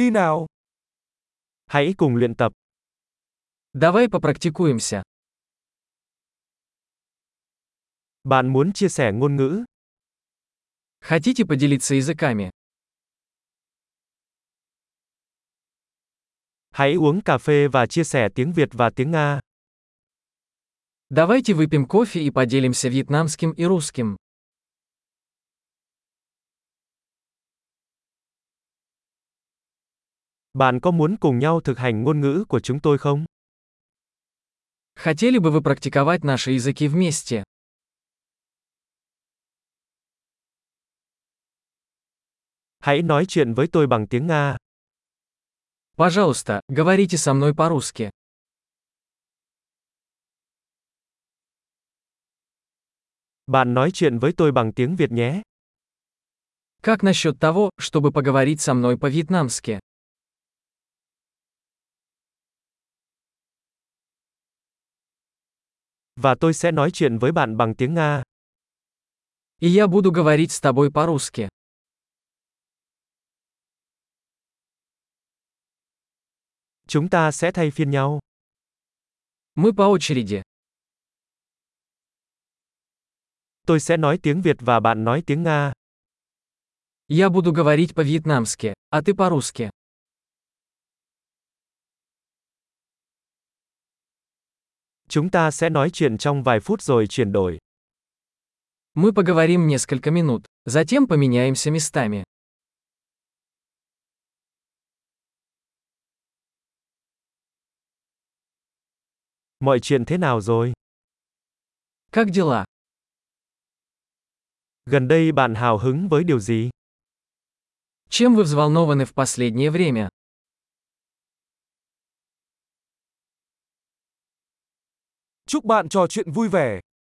Đi nào. Hãy cùng luyện tập. Давай попрактикуемся. Bạn muốn chia sẻ ngôn ngữ? Хотите поделиться языками? Hãy uống cà phê và chia sẻ tiếng Việt và tiếng Nga. Давайте выпьем кофе и поделимся вьетнамским и русским. Bạn có muốn cùng nhau thực hành ngôn ngữ của chúng tôi không? Хотели бы вы практиковать наши языки вместе? Hãy nói chuyện với tôi bằng tiếng Nga. Пожалуйста, говорите со мной по-русски. Bạn nói chuyện với tôi bằng tiếng Việt nhé. Как насчет того, чтобы поговорить со мной по-вьетнамски? Và tôi sẽ nói chuyện với bạn bằng tiếng Nga. И я буду говорить с тобой по-русски. Chúng ta sẽ thay phiên nhau. Мы по очереди. Tôi sẽ nói tiếng Việt và bạn nói tiếng Nga. Я буду говорить по-вьетнамски, а ты по-русски. Chúng ta sẽ nói chuyện trong vài phút rồi chuyển đổi. Мы поговорим несколько минут, затем поменяемся местами. Mọi chuyện thế nào rồi? Как дела? Gần đây bạn hào hứng với điều gì? Чем вы взволнованы в последнее время? Chúc bạn trò chuyện vui vẻ.